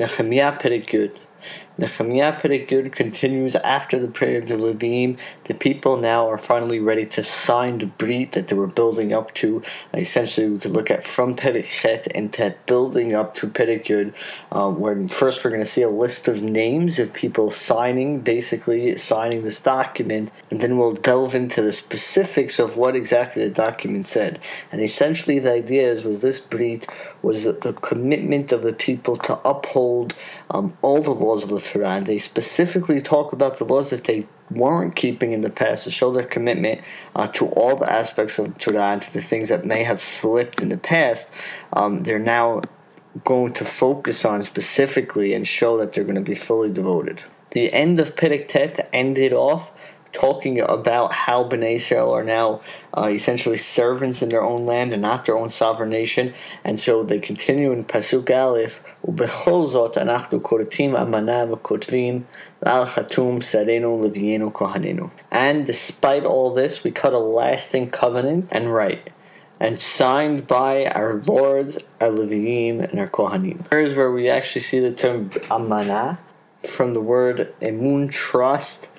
Nehemiah Nehemiah Perek continues after the prayer of the Levim. The people now are finally ready to sign the Brit that they were building up to. Essentially, we could look at from Perek into building up to Perek um, where first we're going to see a list of names of people signing, basically signing this document, and then we'll delve into the specifics of what exactly the document said. And essentially, the idea is was this Brit was the commitment of the people to uphold um, all the laws of the They specifically talk about the laws that they weren't keeping in the past to show their commitment uh, to all the aspects of Torah and to the things that may have slipped in the past. Um, they're now going to focus on specifically and show that they're going to be fully devoted. The end of Perek Tet ended off talking about how Bnei Israel are now uh, essentially servants in their own land and not their own sovereign nation. And so they continue in Pasuk Aleph, ובכל זאת אנחנו כורתים אמנה וכותבים ועל חתום שרינו לוויינו כהנינו. And despite all this, we cut a lasting covenant and right. And signed by our lords, our Leviim, and our Kohanim. Here's where we actually see the term amana from the word emun, trust,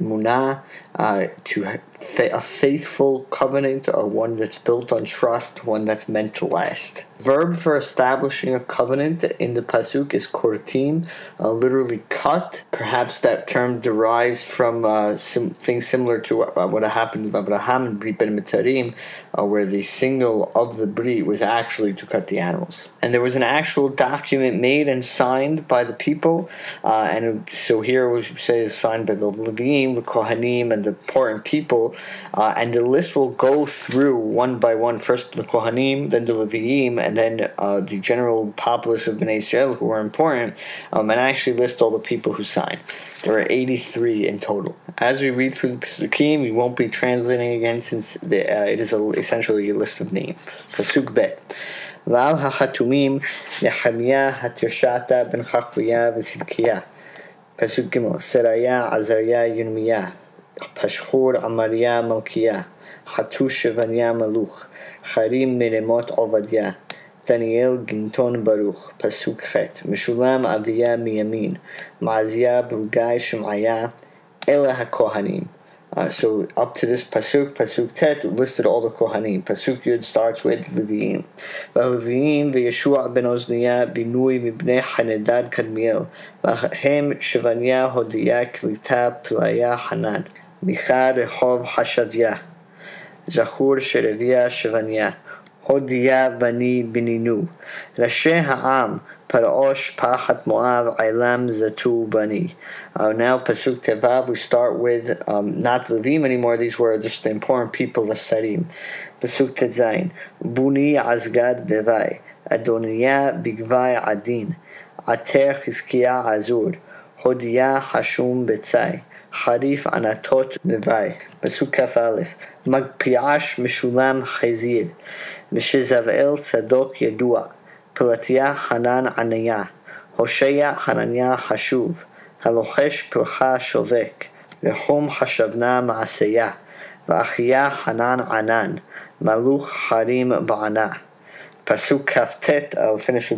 emunah, uh, to a faithful covenant, or one that's built on trust, one that's meant to last. Verb for establishing a covenant in the pasuk is kortim, uh, literally cut. Perhaps that term derives from uh, sim- similar to uh, what happened with Abraham and Brit Ben Mitarim, uh, where the signal of the Brit was actually to cut the animals. And there was an actual document made and signed by the people, uh, and so here we say is signed by the Levim, the Kohanim, and the important people, uh, and the list will go through one by one. First the Kohanim, then the Levim, and then uh, the general populace of Bnei Israel who are important, um, and I actually list all the people who signed. There are 83 in total. As we read through the Pesukim, we won't be translating again since the, uh, it is a, essentially a list of names. Pasuk Bet. ועל החתומים נחמיה, התרשתה, בן חכליה וצדקיה. פסוק ג' סריה, עזריה, ירמיה. פשחור, עמריה, מלכיה. חתוש, שבניה, מלוך. חרים, מרמות, עובדיה. דניאל גינטון ברוך, פסוק ח' משולם אביה מימין, מעזיה בלגי שמעיה, אלה הכהנים. Uh, so up to this pasuk, pasuk tet listed all the kohanim. Pasuk yud starts with Leviim. Leviim v'Yeshua ben Ozniya binui mibnei Hanedad Kadmiel. V'hem Shevanya Hodiya Klita Pilaya Hanan. Micha Rehov Hashadya. Zachur Sherevia Shevanya. הודיה בני בנינו. ראשי העם, פחת מואב, עילם, זתו בני. Uh, now, Pasuk Tevav, we start with um, not Levim anymore, these were just the important people, the Sarim. Pasuk Tetzain, Buni Azgad Bevai, Adoniya Bigvai Adin, Ater Chizkiya Azur, Hodia Hashum Betzai, Anatot Bevai. Pasuk Kaf Aleph, Magpiash Mishulam Chazir, משזבאל צדוק ידוע, פלטיה חנן עניה, הושע חנניה חשוב, הלוחש פרחה שובק, רחום חשבנה מעשיה, ואחיה חנן ענן, מלוך חרים בענה. פסוק כ"ט,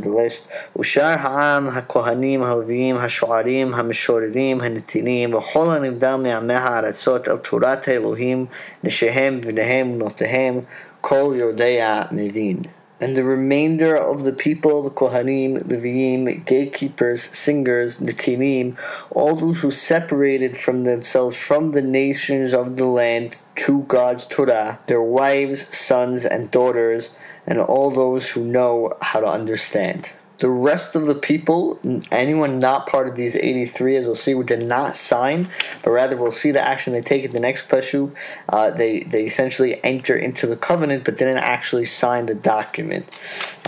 the list, ושאר העם, הכהנים, הלוויים, השוערים, המשוררים, הנתינים, וכל הנבדל מעמי הארצות אל תורת האלוהים, נשיהם ובניהם ובנותיהם, Kol Yodea Mevin. And the remainder of the people, the Kohanim, Leviim, gatekeepers, singers, Netinim, all those who separated from themselves from the nations of the land to God's Torah, their wives, sons, and daughters, and all those who know how to understand. The rest of the people, anyone not part of these 83, as we'll see, did not sign, but rather we'll see the action they take at the next Peshu. Uh, they, they essentially enter into the covenant, but didn't actually sign the document.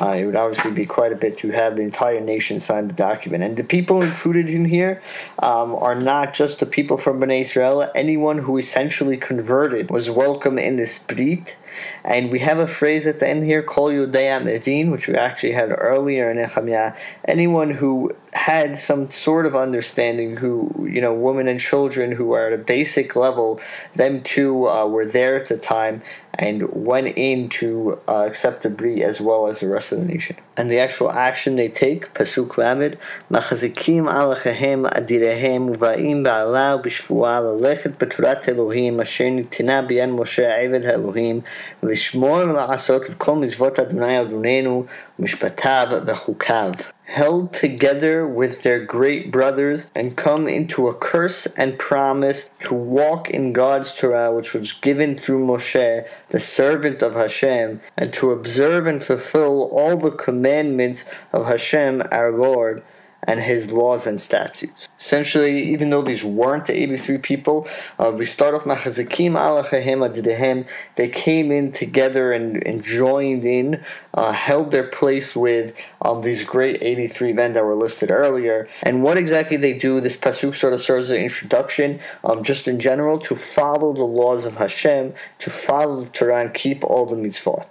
Uh, it would obviously be quite a bit to have the entire nation sign the document. And the people included in here um, are not just the people from Bnei Israel. Anyone who essentially converted was welcome in this Brit And we have a phrase at the end here, Kol Yodea Mevin, which we actually had earlier in Nehemiah. Anyone who had some sort of understanding, who, you know, women and children who are at a basic level, them too uh, were there at the time and went in to uh, accept the Bri as well as the rest of the nation. And the actual action they take, Pasuk Lamed, Machazikim alachahem adirehem uva'im ba'ala b'shvu'a lelechet b'turat Elohim asher nitina b'yan Moshe Eved Elohim la'asot et kol mitzvot Adonai Adonenu mishpatav v'chukav held together with their great brothers and come into a curse and promise to walk in God's Torah, which was given through Moshe, the servant of Hashem, and to observe and fulfill all the commandments of Hashem, our Lord and his laws and statutes. Essentially, even though these weren't the 83 people, uh, we start off Machazikim Alachahem Adirehem. They came in together and, and joined in, uh, held their place with um, these great 83 men that were listed earlier. And what exactly they do, this Pasuk sort of serves as an introduction, um, just in general, to follow the laws of Hashem, to follow the Torah and keep all the mitzvot.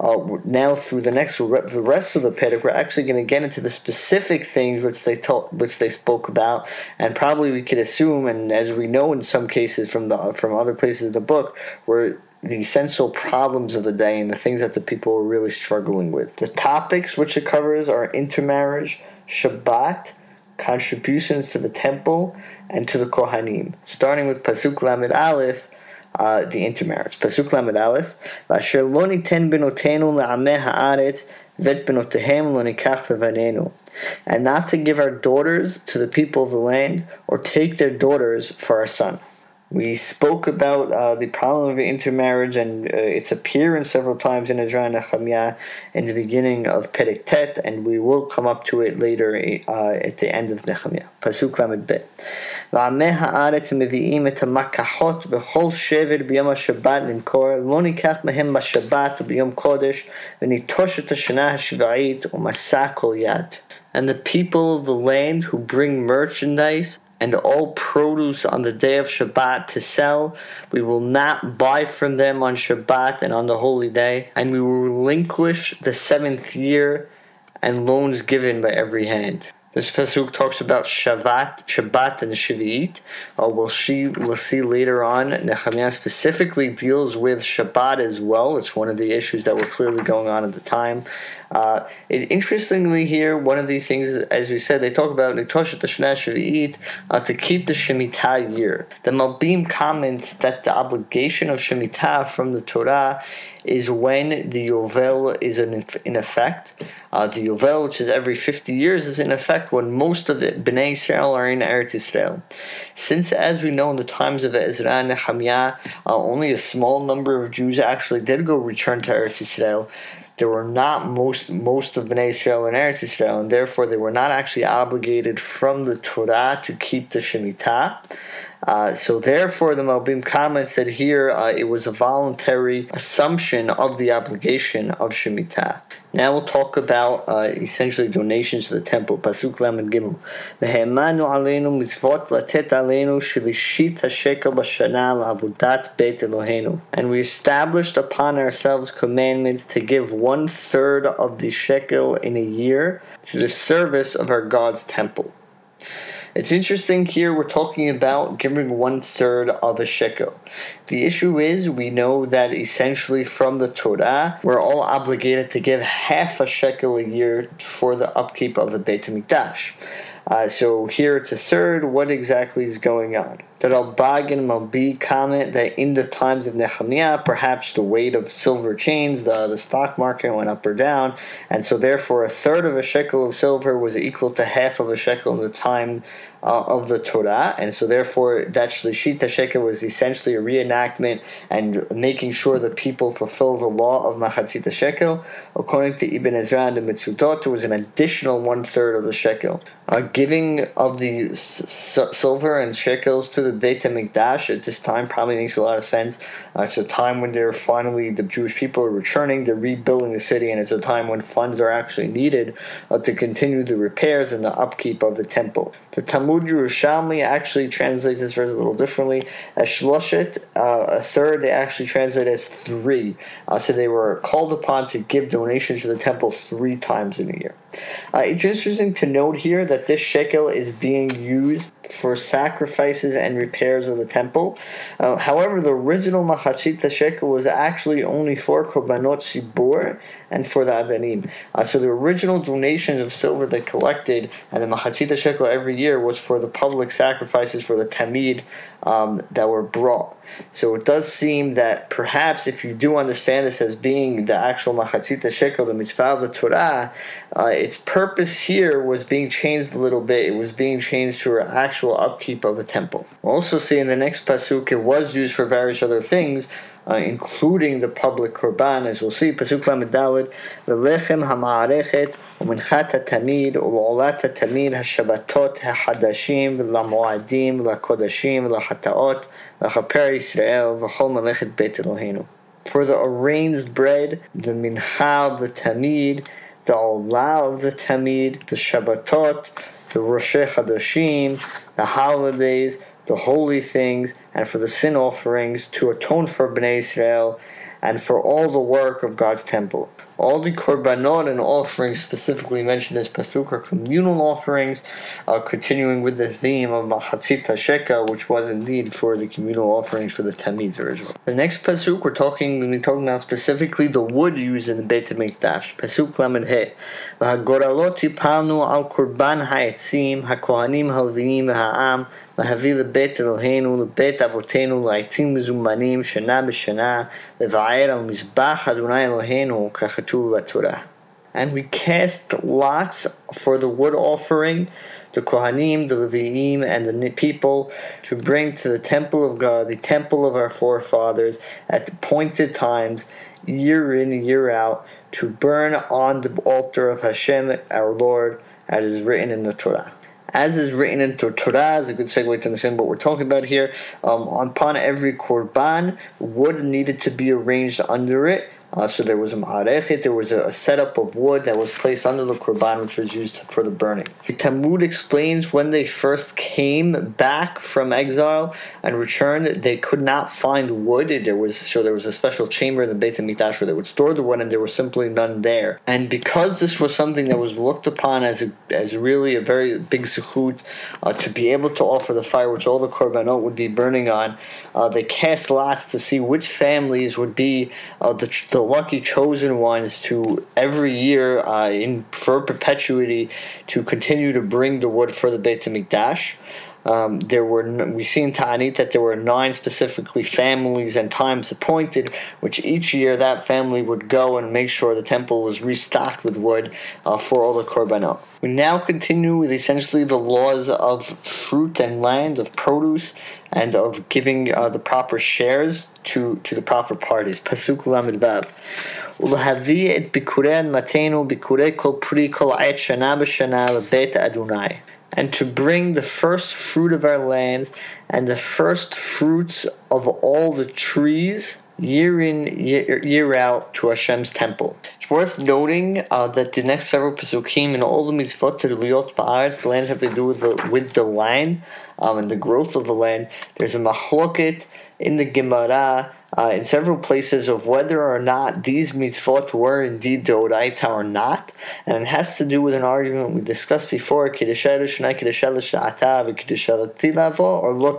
Uh, now through the next the rest of the Perek, we're actually going to get into the specific things which they told, which they spoke about, and probably we could assume, and as we know in some cases from the from other places in the book, were the essential problems of the day and the things that the people were really struggling with. The topics which it covers are intermarriage, Shabbat, contributions to the temple, and to the Kohanim. Starting with Pasuk Lamed Aleph, uh, the intermarriage. Pasuk Lamed Aleph, Asher lo niten benotenu le'ameh ha'aretz vet benotehem lo nikach levanenu. And not to give our daughters to the people of the land, or take their daughters for our son. We spoke about uh, the problem of intermarriage and uh, its appearance several times in Ezra and Nehemiah in the beginning of Perek Tet, and we will come up to it later uh, at the end of Nehemiah. Pasuk Lamed Bet. ועמי הארץ מביאים את המקחות בכל שבר ביום השבת למכור, לא ניקח מהם בשבת וביום קודש, וניטוש את השנה השביעית ומסע כל יד. And the people of the land who bring merchandise and all produce on the day of Shabbat to sell. We will not buy from them on Shabbat and on the holy day, and we will relinquish the seventh year and loans given by every hand. This pasuk talks about Shabbat, Shabbat, and Shavuot. Uh, we'll see. We'll see later on. Nehemiah specifically deals with Shabbat as well. It's one of the issues that were clearly going on at the time. Uh, it, interestingly, here one of the things, as we said, they talk about Nitoshet Shana Shavuot uh, to keep the Shemitah year. The Malbim comments that the obligation of Shemitah from the Torah is when the Yovel is in, in effect. Uh, the Yovel, which is every 50 years, is in effect when most of the Bnei Israel are in Eretz Israel. Since, as we know, in the times of Ezra and Nehemiah, uh, only a small number of Jews actually did go return to Eretz Israel, there were not most most of Bnei Israel in Eretz Israel, and therefore they were not actually obligated from the Torah to keep the Shemitah. Uh, so therefore, the Malbim comments that here uh, it was a voluntary assumption of the obligation of Shemitah. Now we'll talk about uh, essentially donations to the temple. Pasuk Lamed Gimel. V'he'emanu aleinu mitzvot latet aleinu shelishit hashekel b'shana la'avudat beit Eloheinu. And we established upon ourselves commandments to give one third of the shekel in a year to the service of our God's temple. It's interesting here we're talking about giving one third of a shekel. The issue is we know that essentially from the Torah we're all obligated to give half a shekel a year for the upkeep of the Beit Hamikdash. Uh, so here it's a third. What exactly is going on? The Ralbag and Malbim comment that in the times of Nehemiah, perhaps the weight of silver chains, the, the stock market went up or down, and so therefore a third of a shekel of silver was equal to half of a shekel in the time uh, of the Torah, and so therefore that Shlishit Shekel was essentially a reenactment and making sure that people fulfill the law of Machatzit Shekel. According to Ibn Ezra and the Metzudot, it was an additional one third of the shekel. Uh, giving of the s- silver and shekels to the Beit HaMikdash at this time probably makes a lot of sense. Uh, it's a time when they're finally, the Jewish people are returning, they're rebuilding the city, and it's a time when funds are actually needed uh, to continue the repairs and the upkeep of the temple. The Talmud Yerushalmi actually translates this verse a little differently. As Shloshet, uh, a third, they actually translate as three. Uh, so they were called upon to give donations to the temple three times in a year. Uh, it's interesting to note here that this shekel is being used for sacrifices and repairs of the temple. Uh, however, the original Machatzita shekel was actually only for Korbanot Tzibur and for the Adanim. Uh, so the original donations of silver they collected and the Machatzita shekel every year was for the public sacrifices for the Tamid um, that were brought. So it does seem that perhaps if you do understand this as being the actual Machatzita shekel, the mitzvah of the Torah, uh, its purpose here was being changed a little bit. It was being changed to an actual upkeep of the temple. We'll also see in the next pasuk it was used for various other things, uh, including the public korban, as we'll see, pasuk lamed dalet, lechem hamarechet uminchat tamid uolat tamid hashabbatot hahadashim lamoadim lakodashim lahataot lachaper Yisrael v'chol melechet beit Eloheinu. For the arranged bread, the mincha the tamid, the olah of the tamid, the shabbatot, the rosh hashanah, the holidays the holy things, and for the sin offerings to atone for Bnei Israel, and for all the work of God's temple. All the korbanot and offerings specifically mentioned as pasuk are communal offerings, uh, continuing with the theme of machatzit hashekel, which was indeed for the communal offerings for the tamids original. The next pasuk we're talking we're talking about specifically the wood used in the Beit Hamikdash. Pasuk lamed he, v'hagoralot ipalnu al korban haetzim hakohanim halvinim ha'am להביא לבית אלוהינו, לבית אבותינו, לעתים מזומנים, שנה בשנה, לבער על מזבח אדוני אלוהינו, ככה and we cast lots for the wood offering, the Kohanim, the Leviim, and the people to bring to the temple of God, the temple of our forefathers, at appointed times, year in, year out, to burn on the altar of Hashem, our Lord, as is written in the Torah as is written in Torah, is a good segue to understand what we're talking about here. Um, upon every korban, wood needed to be arranged under it uh, so there was a ma'arechet, there was a, a, setup of wood that was placed under the korban, which was used for the burning. The Talmud explains when they first came back from exile and returned, they could not find wood. There was so there was a special chamber in the Beit Hamikdash where they would store the wood, and there was simply none there. And because this was something that was looked upon as a, as really a very big zechut uh, to be able to offer the fire, which all the korbanot would be burning on, uh, they cast lots to see which families would be uh, the, the lucky chosen ones to every year uh, in for perpetuity to continue to bring the wood for the Beit Hamikdash. Um, there were we see in Ta'anit that there were nine specifically families and times appointed, which each year that family would go and make sure the temple was restocked with wood uh, for all the korbanot. We now continue with essentially the laws of fruit and land, of produce, and of giving uh, the proper shares to, to the proper parties. Pasuk Lamed Vav. ולהביא את ביקורי אדמתנו, ביקורי כל פרי כל עת שנה בשנה לבית אדוני and to bring the first fruit of our lands and the first fruits of all the trees year in year, year out to Hashem's temple. It's worth noting uh, that the next several pasukim and all the mitzvot to the liot ba'aretz, the land have to do with the with the land um, and the growth of the land. There's a machloket in the Gemara uh, in several places of whether or not these mitzvot were indeed deoraita or not, and it has to do with an argument we discussed before: or lo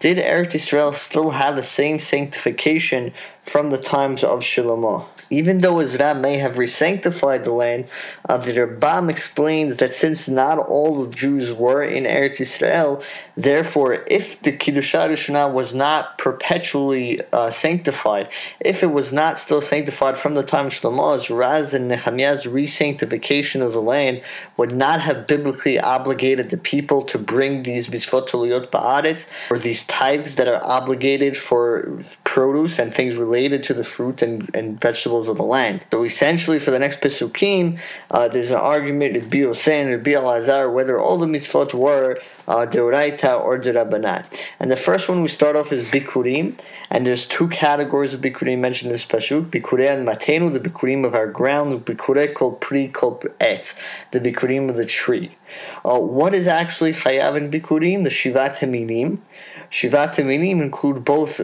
Did Eretz Israel still have the same sanctification from the times of Shlomo? Even though Ezra may have resanctified the land, uh, the explains that since not all Jews were in Eretz Israel, therefore, if the Kiddush Rishonah was not perpetually uh, sanctified, if it was not still sanctified from the time of Shlomo, Ezra and Nehemiah's resanctification of the land would not have biblically obligated the people to bring these mitzvot to ba'aretz, or these tithes that are obligated for produce and things related related to the fruit and, and vegetables of the land. So essentially, for the next Pesukim, uh, there's an argument with Biosen or Bialazar whether all the mitzvot were uh, Deoraita or Derabanan. And the first one we start off is Bikurim, and there's two categories of Bikurim mentioned in this Pashut, Bikurei Admatenu, the Bikurim of our ground, the kol Pri kol Et, the Bikurim of the tree. Uh, what is actually Chayav and Bikurim? The Shivat Haminim. Shivat Haminim include both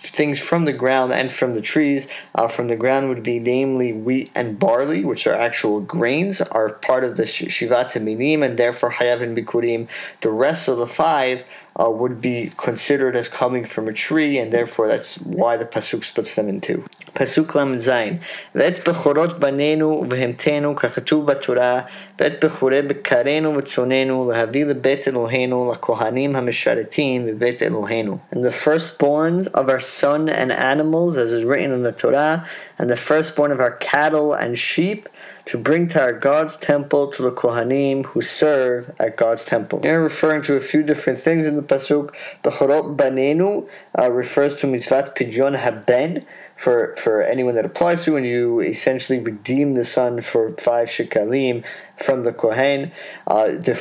things from the ground and from the trees. Uh, from the ground would be namely wheat and barley, which are actual grains, are part of the Shivat Minim, and therefore Hayav and Bikurim. The rest of the five uh, would be considered as coming from a tree, and therefore that's why the pasuk splits them in two. Lam Zayin. Vet bechorot banenu v'hemtenu kachatu b'torah vet bechore bekarenu v'tzonenu lehavi lebet Elohenu lakohanim hamisharetim v'bet Elohenu. And the firstborn of our son and animals, as is written in the Torah, and the firstborn of our cattle and sheep, to bring to our God's temple to the Kohanim who serve at God's temple. Here, referring to a few different things in the pasuk. Bechorot banenu uh, refers to mitzvat pidyon haben. For, for anyone that applies to, and you essentially redeem the son for five shekalim from the kohen. Uh, the,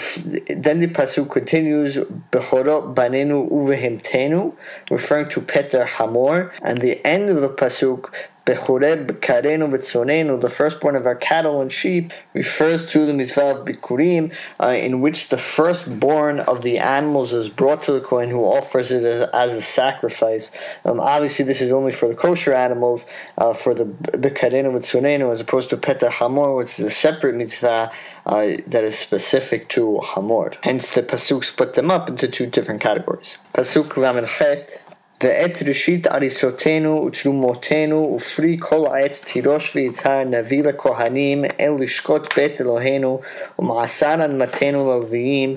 then the pasuk continues, "Bechorot banenu uvehemtenu," referring to Peter Hamor, and the end of the pasuk the firstborn of our cattle and sheep, refers to the mitzvah of Bikurim, uh, in which the firstborn of the animals is brought to the Kohen who offers it as, as a sacrifice. Um, obviously, this is only for the kosher animals, uh, for the Bekarenu Vitzonenu, as opposed to Peter Hamor, which is a separate mitzvah uh, that is specific to Hamor. Hence, the Pasuk split them up into two different categories. Pasuk Lamed. ואת ראשית הריסותינו ותרומותינו ופרי כל העץ תירוש ויצהר נביא לכהנים אל לשקוט בית אלוהינו ומעשר אדמתנו ללוויים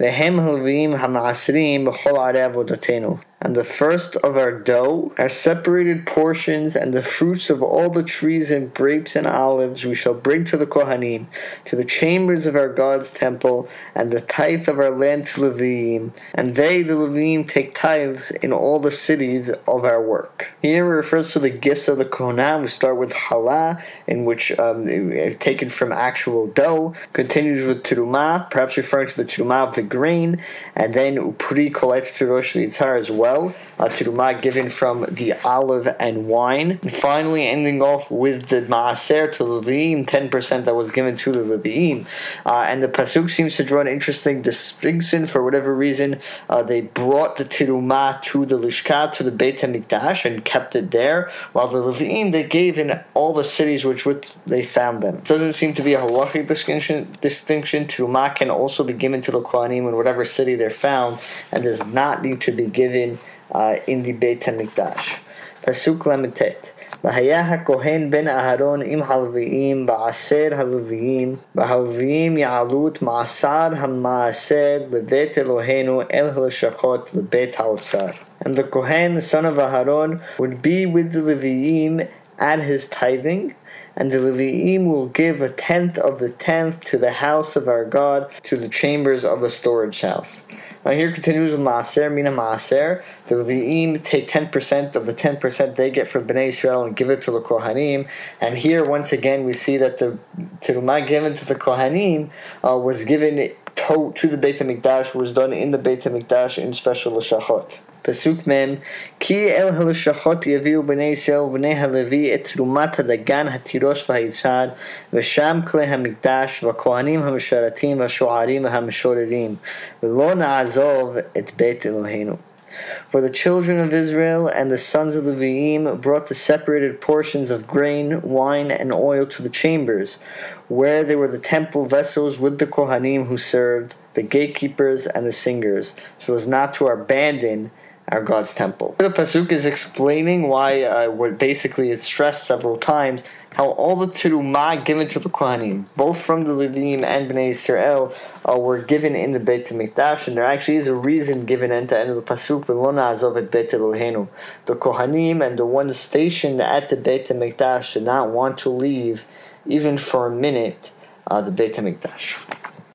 והם הלוויים המעשרים בכל ערי עבודתנו and the first of our dough, our separated portions, and the fruits of all the trees and grapes and olives we shall bring to the Kohanim, to the chambers of our God's temple, and the tithe of our land to Levim, and they, the Levim, take tithes in all the cities of our work. Here it refers to the gifts of the Kohanim. We start with Halah, in which um, taken from actual dough, continues with Terumah, perhaps referring to the Terumah of the grain, and then Upri Koletz Tirosh as well well, uh, Tirumah given from the olive and wine. And finally, ending off with the Maaser to Leviim, 10% that was given to the Leviim. Uh, and the Pasuk seems to draw an interesting distinction for whatever reason. Uh, they brought the Tirumah to the Lishkat, to the Beit HaMikdash, and kept it there, while the Leviim they gave in all the cities which they found them. It doesn't seem to be a halachic distinction. distinction. Tirumah can also be given to the Kohanim in whatever city they're found, and does not need to be given uh, in the Beit Hamikdash. Pasuk Lamed Tet. והיה הכהן בן אהרון עם הלוויים בעשר הלוויים, והלוויים יעלו את מעשר המעשר לבית אלוהינו אל הלשכות לבית האוצר. And the Kohen, the son of Aharon, would be with the Leviim at his tithing, and the Leviim will give a tenth of the tenth to the house of our God, to the chambers of the storage house. Now here continues with Maaser, Mina Maaser. The Levi'im take 10% of the 10% they get from Bnei Israel and give it to the Kohanim. And here, once again, we see that the Terumah given to the Kohanim uh, was given to, to the Beit HaMikdash, was done in the Beit HaMikdash in special Lashachot. פסוק מ' כי אל הלשכות יביאו בני ישראל ובני הלוי את תרומת הדגן התירוש והיצהר ושם כלי המקדש והכהנים המשרתים והשוערים והמשוררים ולא נעזוב את בית אלוהינו. For the children of Israel and the sons of the Leviim brought the separated portions of grain, wine, and oil to the chambers, where they were the temple vessels with the Kohanim who served, the gatekeepers, and the singers, so as not to abandon our God's temple. The pasuk is explaining why, uh, what basically is stressed several times, how all the terumah given to the Kohanim, both from the Levim and Bnei Israel, uh, were given in the Beit HaMikdash, and there actually is a reason given at the end of the pasuk, "V'lona azov et Beit Eloheinu." The Kohanim and the ones stationed at the Beit HaMikdash did not want to leave, even for a minute, uh, the Beit HaMikdash.